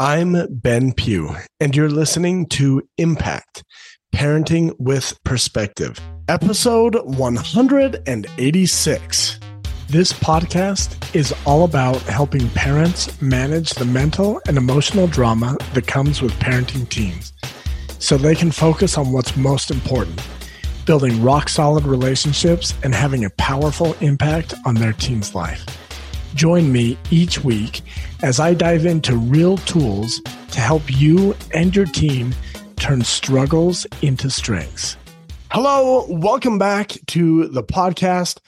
I'm Ben Pugh, and you're listening to Impact Parenting with Perspective, episode 186. This podcast is all about helping parents manage the mental and emotional drama that comes with parenting teens so they can focus on what's most important building rock solid relationships and having a powerful impact on their teen's life. Join me each week as I dive into real tools to help you and your team turn struggles into strengths. Hello, welcome back to the podcast.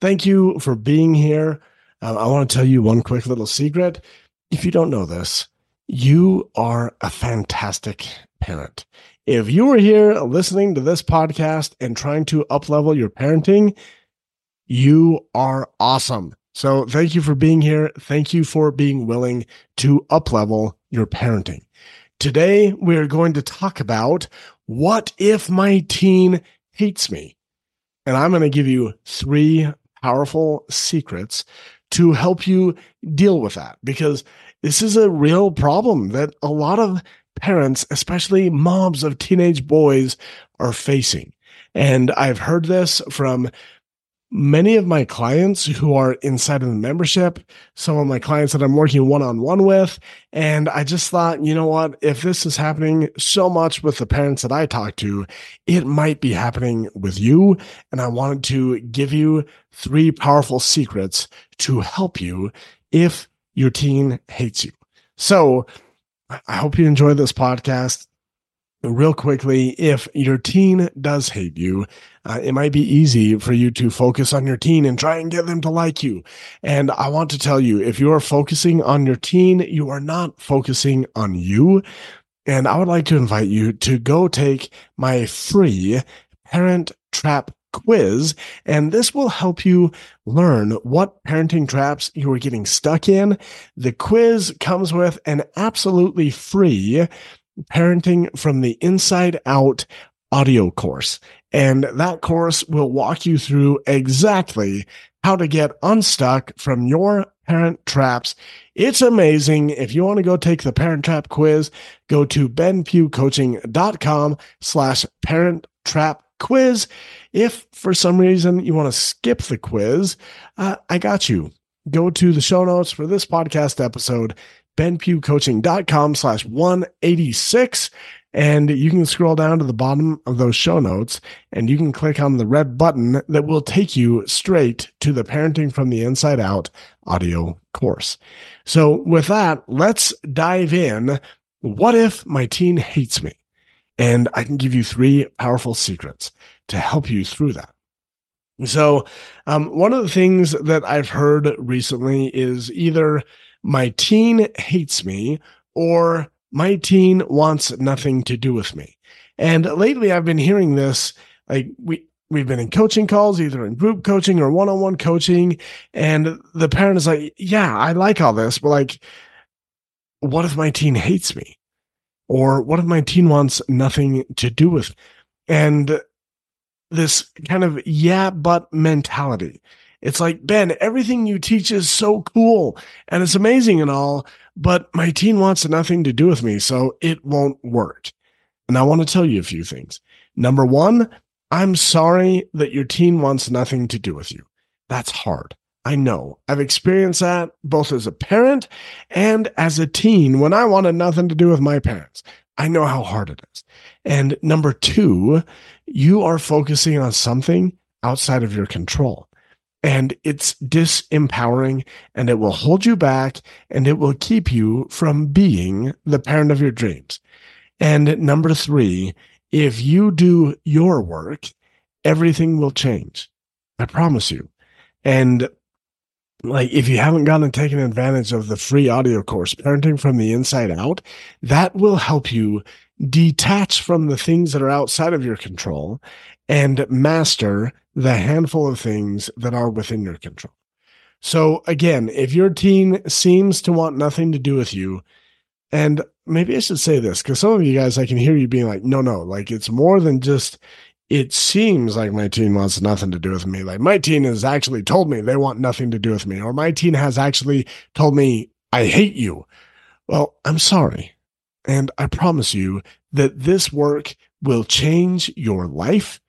Thank you for being here. Uh, I want to tell you one quick little secret. If you don't know this, you are a fantastic parent. If you are here listening to this podcast and trying to uplevel your parenting, you are awesome. So thank you for being here. Thank you for being willing to uplevel your parenting. Today, we are going to talk about what if my teen hates me? And I'm going to give you three powerful secrets to help you deal with that because this is a real problem that a lot of parents, especially moms of teenage boys, are facing. And I've heard this from many of my clients who are inside of the membership, some of my clients that I'm working one on one with. And I just thought, you know what? If this is happening so much with the parents that I talk to, it might be happening with you. And I wanted to give you three powerful secrets to help you if your teen hates you. So I hope you enjoy this podcast real quickly, if your teen does hate you, uh, it might be easy for you to focus on your teen and try and get them to like you. And I want to tell you, if you are focusing on your teen, you are not focusing on you. And I would like to invite you to go take my free parent trap quiz. And this will help you learn what parenting traps you are getting stuck in. The quiz comes with an absolutely free Parenting from the Inside Out audio course. And that course will walk you through exactly how to get unstuck from your parent traps. It's amazing. If you want to go take the parent trap quiz, go to benpughcoaching.com slash parent trap quiz. If for some reason you want to skip the quiz, uh, I got you. Go to the show notes for this podcast episode benpughcoaching.com slash 186. And you can scroll down to the bottom of those show notes and you can click on the red button that will take you straight to the Parenting from the Inside Out audio course. So, with that, let's dive in. What if my teen hates me? And I can give you three powerful secrets to help you through that. So, um, one of the things that I've heard recently is either my teen hates me or my teen wants nothing to do with me. And lately I've been hearing this like we we've been in coaching calls either in group coaching or one-on-one coaching and the parent is like, "Yeah, I like all this, but like what if my teen hates me?" Or what if my teen wants nothing to do with and this kind of yeah but mentality it's like, Ben, everything you teach is so cool and it's amazing and all, but my teen wants nothing to do with me, so it won't work. And I want to tell you a few things. Number one, I'm sorry that your teen wants nothing to do with you. That's hard. I know. I've experienced that both as a parent and as a teen when I wanted nothing to do with my parents. I know how hard it is. And number two, you are focusing on something outside of your control and it's disempowering and it will hold you back and it will keep you from being the parent of your dreams. And number three, if you do your work, everything will change. I promise you. And like if you haven't gone and taken advantage of the free audio course, Parenting from the Inside Out, that will help you detach from the things that are outside of your control and master the handful of things that are within your control. So again, if your teen seems to want nothing to do with you, and maybe I should say this because some of you guys, I can hear you being like, no, no, like it's more than just, it seems like my teen wants nothing to do with me. Like my teen has actually told me they want nothing to do with me, or my teen has actually told me, I hate you. Well, I'm sorry. And I promise you that this work will change your life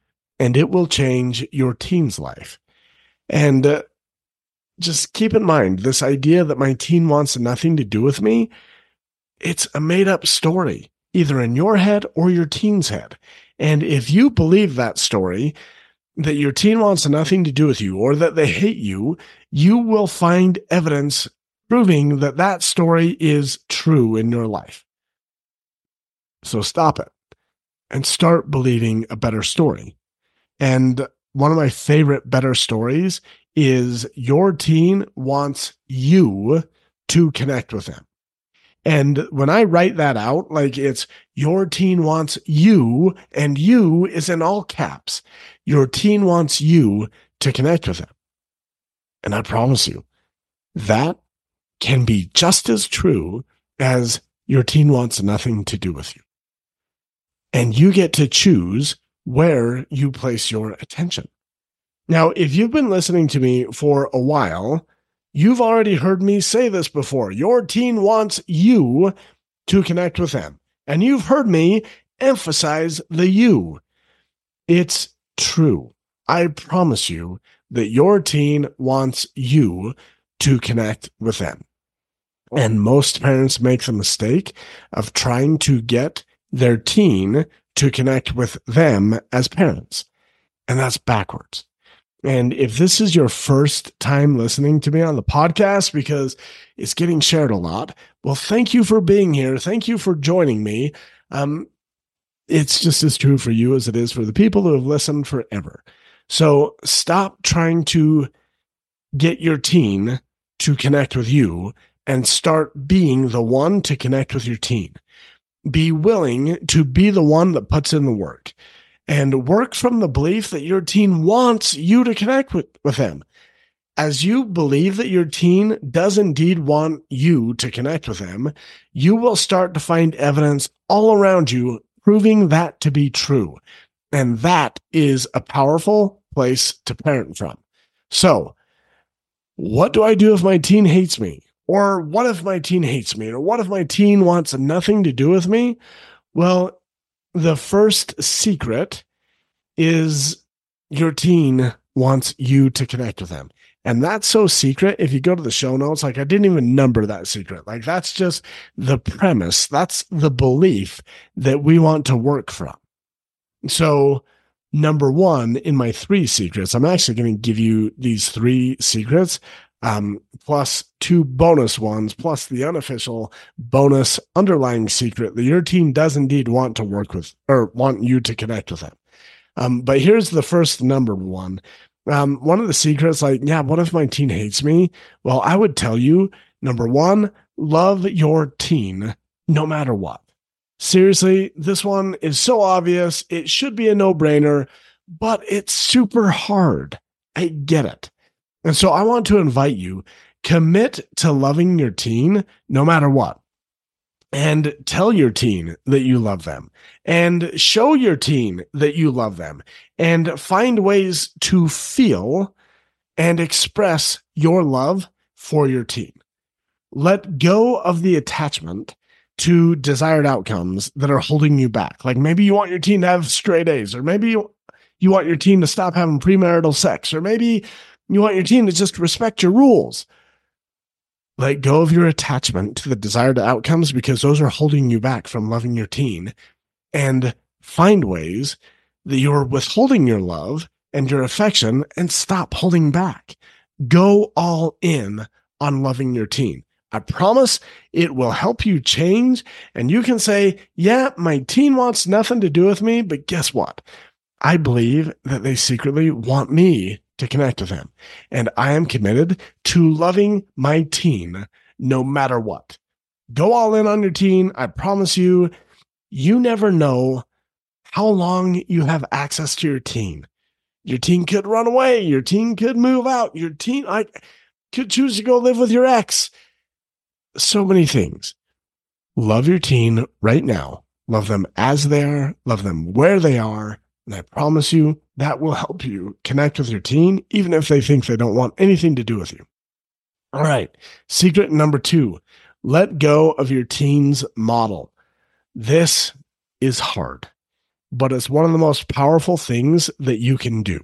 and it will change your teen's life. And uh, just keep in mind this idea that my teen wants nothing to do with me, it's a made up story, either in your head or your teen's head. And if you believe that story, that your teen wants nothing to do with you or that they hate you, you will find evidence proving that that story is true in your life. So stop it and start believing a better story. And one of my favorite better stories is your teen wants you to connect with them. And when I write that out, like it's your teen wants you, and you is in all caps. Your teen wants you to connect with them. And I promise you, that can be just as true as your teen wants nothing to do with you. And you get to choose where you place your attention. Now, if you've been listening to me for a while, you've already heard me say this before. Your teen wants you to connect with them. And you've heard me emphasize the you. It's true. I promise you that your teen wants you to connect with them. And most parents make the mistake of trying to get their teen to connect with them as parents. And that's backwards. And if this is your first time listening to me on the podcast because it's getting shared a lot, well, thank you for being here. Thank you for joining me. Um, it's just as true for you as it is for the people who have listened forever. So stop trying to get your teen to connect with you and start being the one to connect with your teen. Be willing to be the one that puts in the work and work from the belief that your teen wants you to connect with, with them. As you believe that your teen does indeed want you to connect with them, you will start to find evidence all around you proving that to be true. And that is a powerful place to parent from. So, what do I do if my teen hates me? Or what if my teen hates me? Or what if my teen wants nothing to do with me? Well, the first secret is your teen wants you to connect with them. And that's so secret. If you go to the show notes, like I didn't even number that secret. Like that's just the premise. That's the belief that we want to work from. So, number one in my three secrets, I'm actually going to give you these three secrets um, plus two bonus ones, plus the unofficial bonus underlying secret that your team does indeed want to work with or want you to connect with them. Um, but here's the first number one. Um, one of the secrets, like, yeah, what if my teen hates me? Well, I would tell you number one, love your teen no matter what. Seriously, this one is so obvious. It should be a no brainer, but it's super hard. I get it. And so I want to invite you commit to loving your teen no matter what. And tell your teen that you love them and show your teen that you love them and find ways to feel and express your love for your teen. Let go of the attachment to desired outcomes that are holding you back. Like maybe you want your teen to have straight A's, or maybe you, you want your teen to stop having premarital sex, or maybe you want your team to just respect your rules. Let go of your attachment to the desired outcomes because those are holding you back from loving your teen and find ways that you're withholding your love and your affection and stop holding back. Go all in on loving your teen. I promise it will help you change. And you can say, yeah, my teen wants nothing to do with me, but guess what? I believe that they secretly want me to connect with him. And I am committed to loving my teen no matter what. Go all in on your teen. I promise you, you never know how long you have access to your teen. Your teen could run away. Your teen could move out. Your teen like could choose to go live with your ex. So many things. Love your teen right now. Love them as they are. Love them where they are. And I promise you that will help you connect with your teen, even if they think they don't want anything to do with you. All right. Secret number two Let go of your teen's model. This is hard, but it's one of the most powerful things that you can do.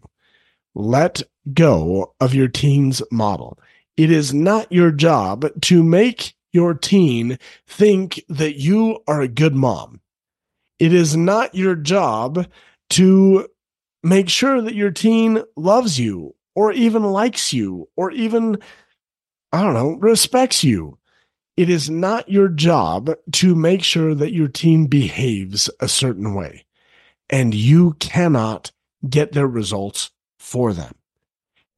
Let go of your teen's model. It is not your job to make your teen think that you are a good mom. It is not your job to make sure that your teen loves you or even likes you or even, I don't know, respects you. It is not your job to make sure that your teen behaves a certain way. And you cannot get their results for them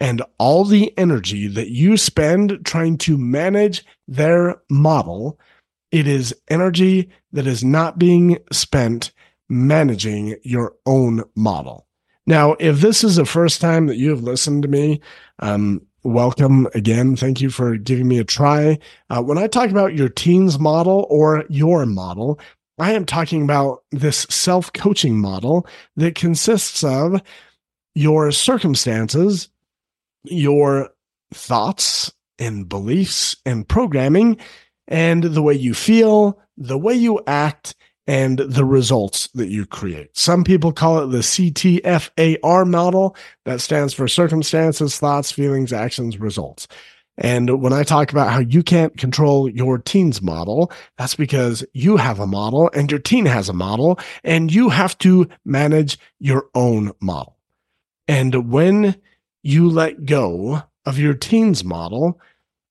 and all the energy that you spend trying to manage their model, it is energy that is not being spent managing your own model. Now, if this is the first time that you have listened to me, um, welcome again. Thank you for giving me a try. Uh, when I talk about your teens model or your model, I am talking about this self coaching model that consists of your circumstances your thoughts and beliefs and programming and the way you feel, the way you act, and the results that you create. Some people call it the CTFAR model that stands for circumstances, thoughts, feelings, actions, results. And when I talk about how you can't control your teen's model, that's because you have a model and your teen has a model and you have to manage your own model. And when you let go of your teens model,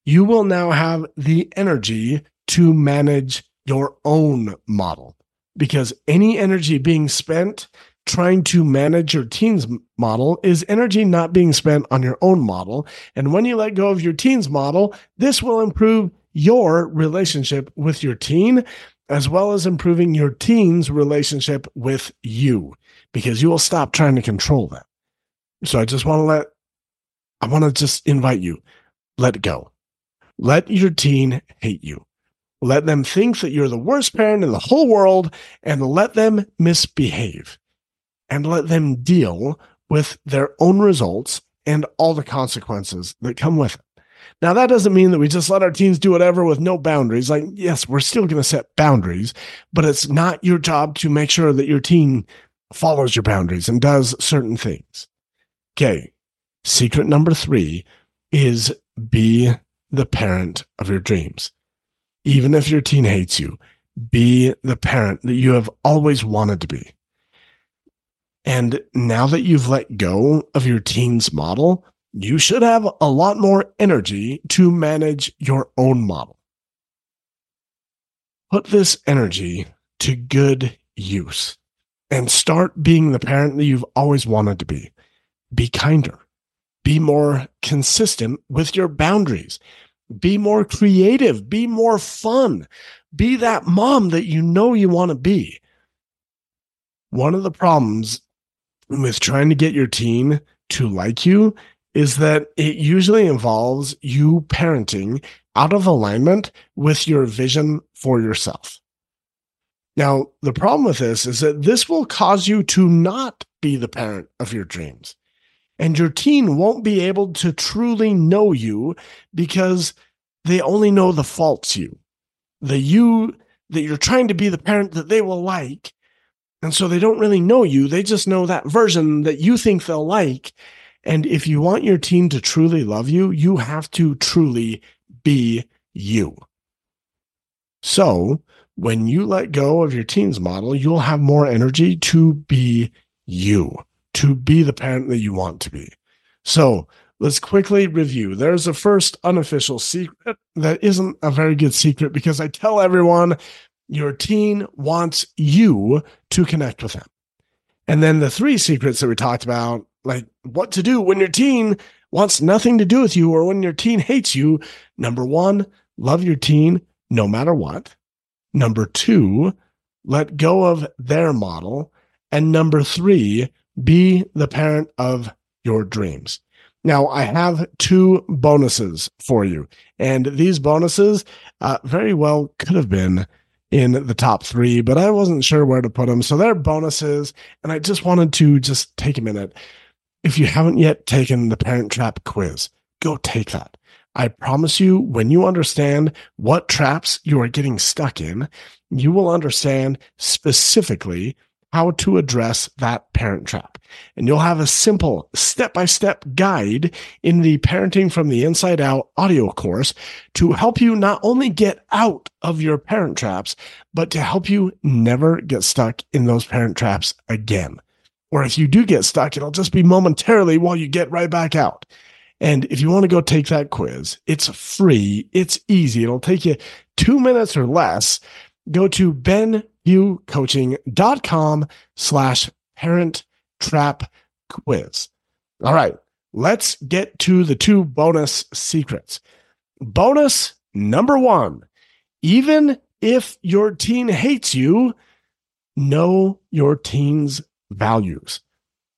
you will now have the energy to manage your own model because any energy being spent trying to manage your teens model is energy not being spent on your own model. And when you let go of your teens model, this will improve your relationship with your teen, as well as improving your teen's relationship with you, because you will stop trying to control them. So I just want to let I want to just invite you let go. Let your teen hate you. Let them think that you're the worst parent in the whole world and let them misbehave and let them deal with their own results and all the consequences that come with it. Now, that doesn't mean that we just let our teens do whatever with no boundaries. Like, yes, we're still going to set boundaries, but it's not your job to make sure that your teen follows your boundaries and does certain things. Okay. Secret number three is be the parent of your dreams. Even if your teen hates you, be the parent that you have always wanted to be. And now that you've let go of your teen's model, you should have a lot more energy to manage your own model. Put this energy to good use and start being the parent that you've always wanted to be. Be kinder be more consistent with your boundaries. Be more creative. Be more fun. Be that mom that you know you want to be. One of the problems with trying to get your teen to like you is that it usually involves you parenting out of alignment with your vision for yourself. Now, the problem with this is that this will cause you to not be the parent of your dreams and your teen won't be able to truly know you because they only know the faults you, the you that you're trying to be the parent that they will like. And so they don't really know you. They just know that version that you think they'll like. And if you want your teen to truly love you, you have to truly be you. So when you let go of your teen's model, you'll have more energy to be you to be the parent that you want to be. So let's quickly review. There's a first unofficial secret that isn't a very good secret because I tell everyone your teen wants you to connect with them. And then the three secrets that we talked about, like what to do when your teen wants nothing to do with you or when your teen hates you. Number one, love your teen no matter what. Number two, let go of their model. And number three, be the parent of your dreams. Now, I have two bonuses for you, and these bonuses uh, very well could have been in the top three, but I wasn't sure where to put them. So they're bonuses, and I just wanted to just take a minute. If you haven't yet taken the Parent Trap quiz, go take that. I promise you, when you understand what traps you are getting stuck in, you will understand specifically how to address that parent trap. And you'll have a simple step by step guide in the Parenting from the Inside Out audio course to help you not only get out of your parent traps, but to help you never get stuck in those parent traps again. Or if you do get stuck, it'll just be momentarily while you get right back out. And if you want to go take that quiz, it's free. It's easy. It'll take you two minutes or less. Go to benpughcoaching.com slash parent trap quiz. All right. Let's get to the two bonus secrets. Bonus number one, even if your teen hates you, know your teen's values.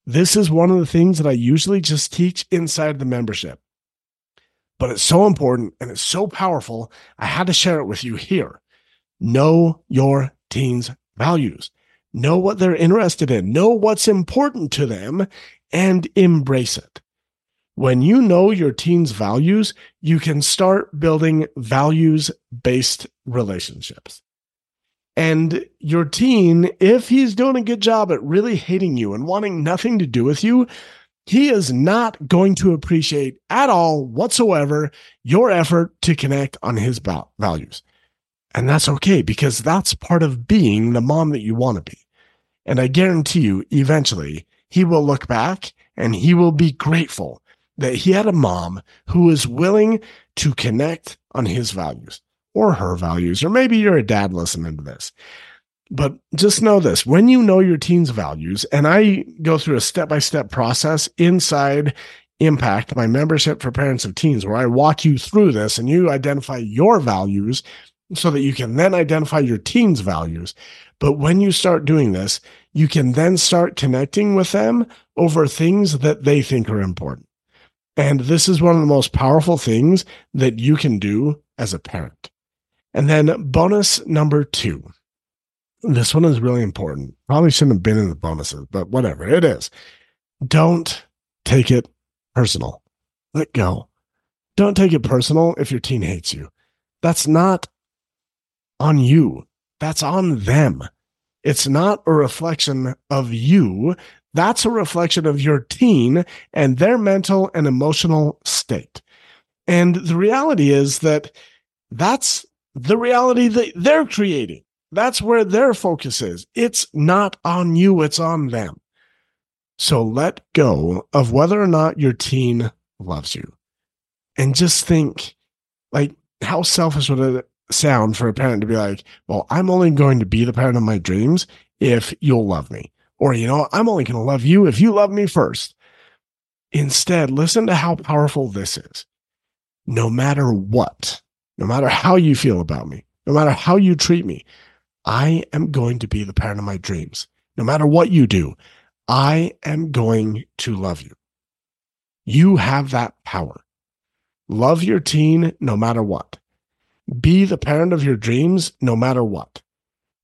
This is one of the things that I usually just teach inside the membership. But it's so important and it's so powerful. I had to share it with you here. Know your teens' values. Know what they're interested in. Know what's important to them and embrace it. When you know your teen's values, you can start building values based relationships. And your teen, if he's doing a good job at really hating you and wanting nothing to do with you, he is not going to appreciate at all whatsoever your effort to connect on his values. And that's okay because that's part of being the mom that you want to be. And I guarantee you, eventually, he will look back and he will be grateful that he had a mom who was willing to connect on his values or her values, or maybe you're a dad listening to this. But just know this when you know your teen's values, and I go through a step by step process inside Impact, my membership for parents of teens, where I walk you through this and you identify your values so that you can then identify your teen's values. But when you start doing this, you can then start connecting with them over things that they think are important. And this is one of the most powerful things that you can do as a parent. And then bonus number two. This one is really important. Probably shouldn't have been in the bonuses, but whatever it is. Don't take it personal. Let go. Don't take it personal if your teen hates you. That's not on you. That's on them. It's not a reflection of you. That's a reflection of your teen and their mental and emotional state. And the reality is that that's the reality that they're creating. That's where their focus is. It's not on you, it's on them. So let go of whether or not your teen loves you. And just think like, how selfish would it sound for a parent to be like, well, I'm only going to be the parent of my dreams if you'll love me. Or, you know, I'm only going to love you if you love me first. Instead, listen to how powerful this is. No matter what, no matter how you feel about me, no matter how you treat me, I am going to be the parent of my dreams. No matter what you do, I am going to love you. You have that power. Love your teen no matter what. Be the parent of your dreams no matter what.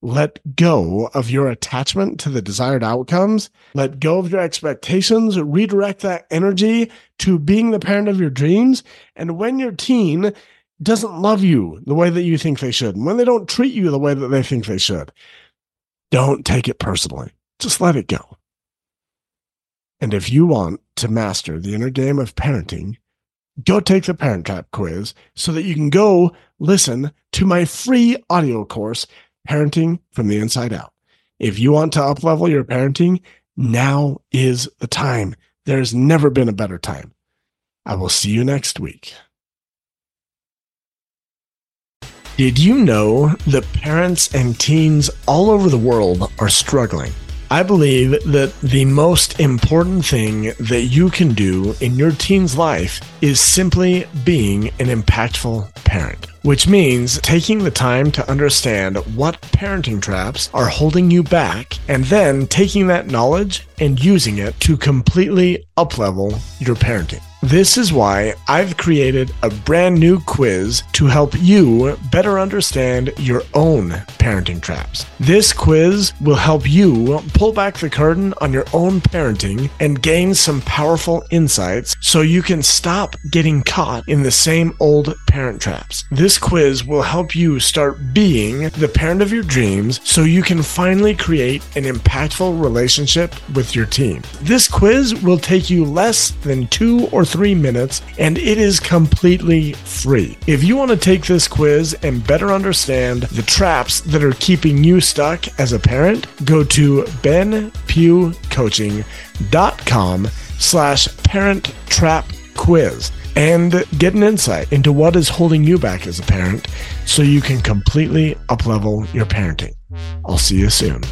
Let go of your attachment to the desired outcomes. Let go of your expectations. Redirect that energy to being the parent of your dreams. And when your teen doesn't love you the way that you think they should, and when they don't treat you the way that they think they should, don't take it personally. Just let it go. And if you want to master the inner game of parenting, go take the Parent Trap quiz so that you can go listen to my free audio course, Parenting from the Inside Out. If you want to uplevel your parenting, now is the time. There's never been a better time. I will see you next week. Did you know that parents and teens all over the world are struggling? I believe that the most important thing that you can do in your teen's life is simply being an impactful parent, which means taking the time to understand what parenting traps are holding you back and then taking that knowledge and using it to completely uplevel your parenting. This is why I've created a brand new quiz to help you better understand your own parenting traps. This quiz will help you pull back the curtain on your own parenting and gain some powerful insights so you can stop getting caught in the same old parent traps. This quiz will help you start being the parent of your dreams so you can finally create an impactful relationship with your team. This quiz will take you less than two or three minutes, and it is completely free. If you want to take this quiz and better understand the traps that are keeping you stuck as a parent, go to benpughcoaching.com slash parent trap quiz and get an insight into what is holding you back as a parent so you can completely uplevel your parenting. I'll see you soon.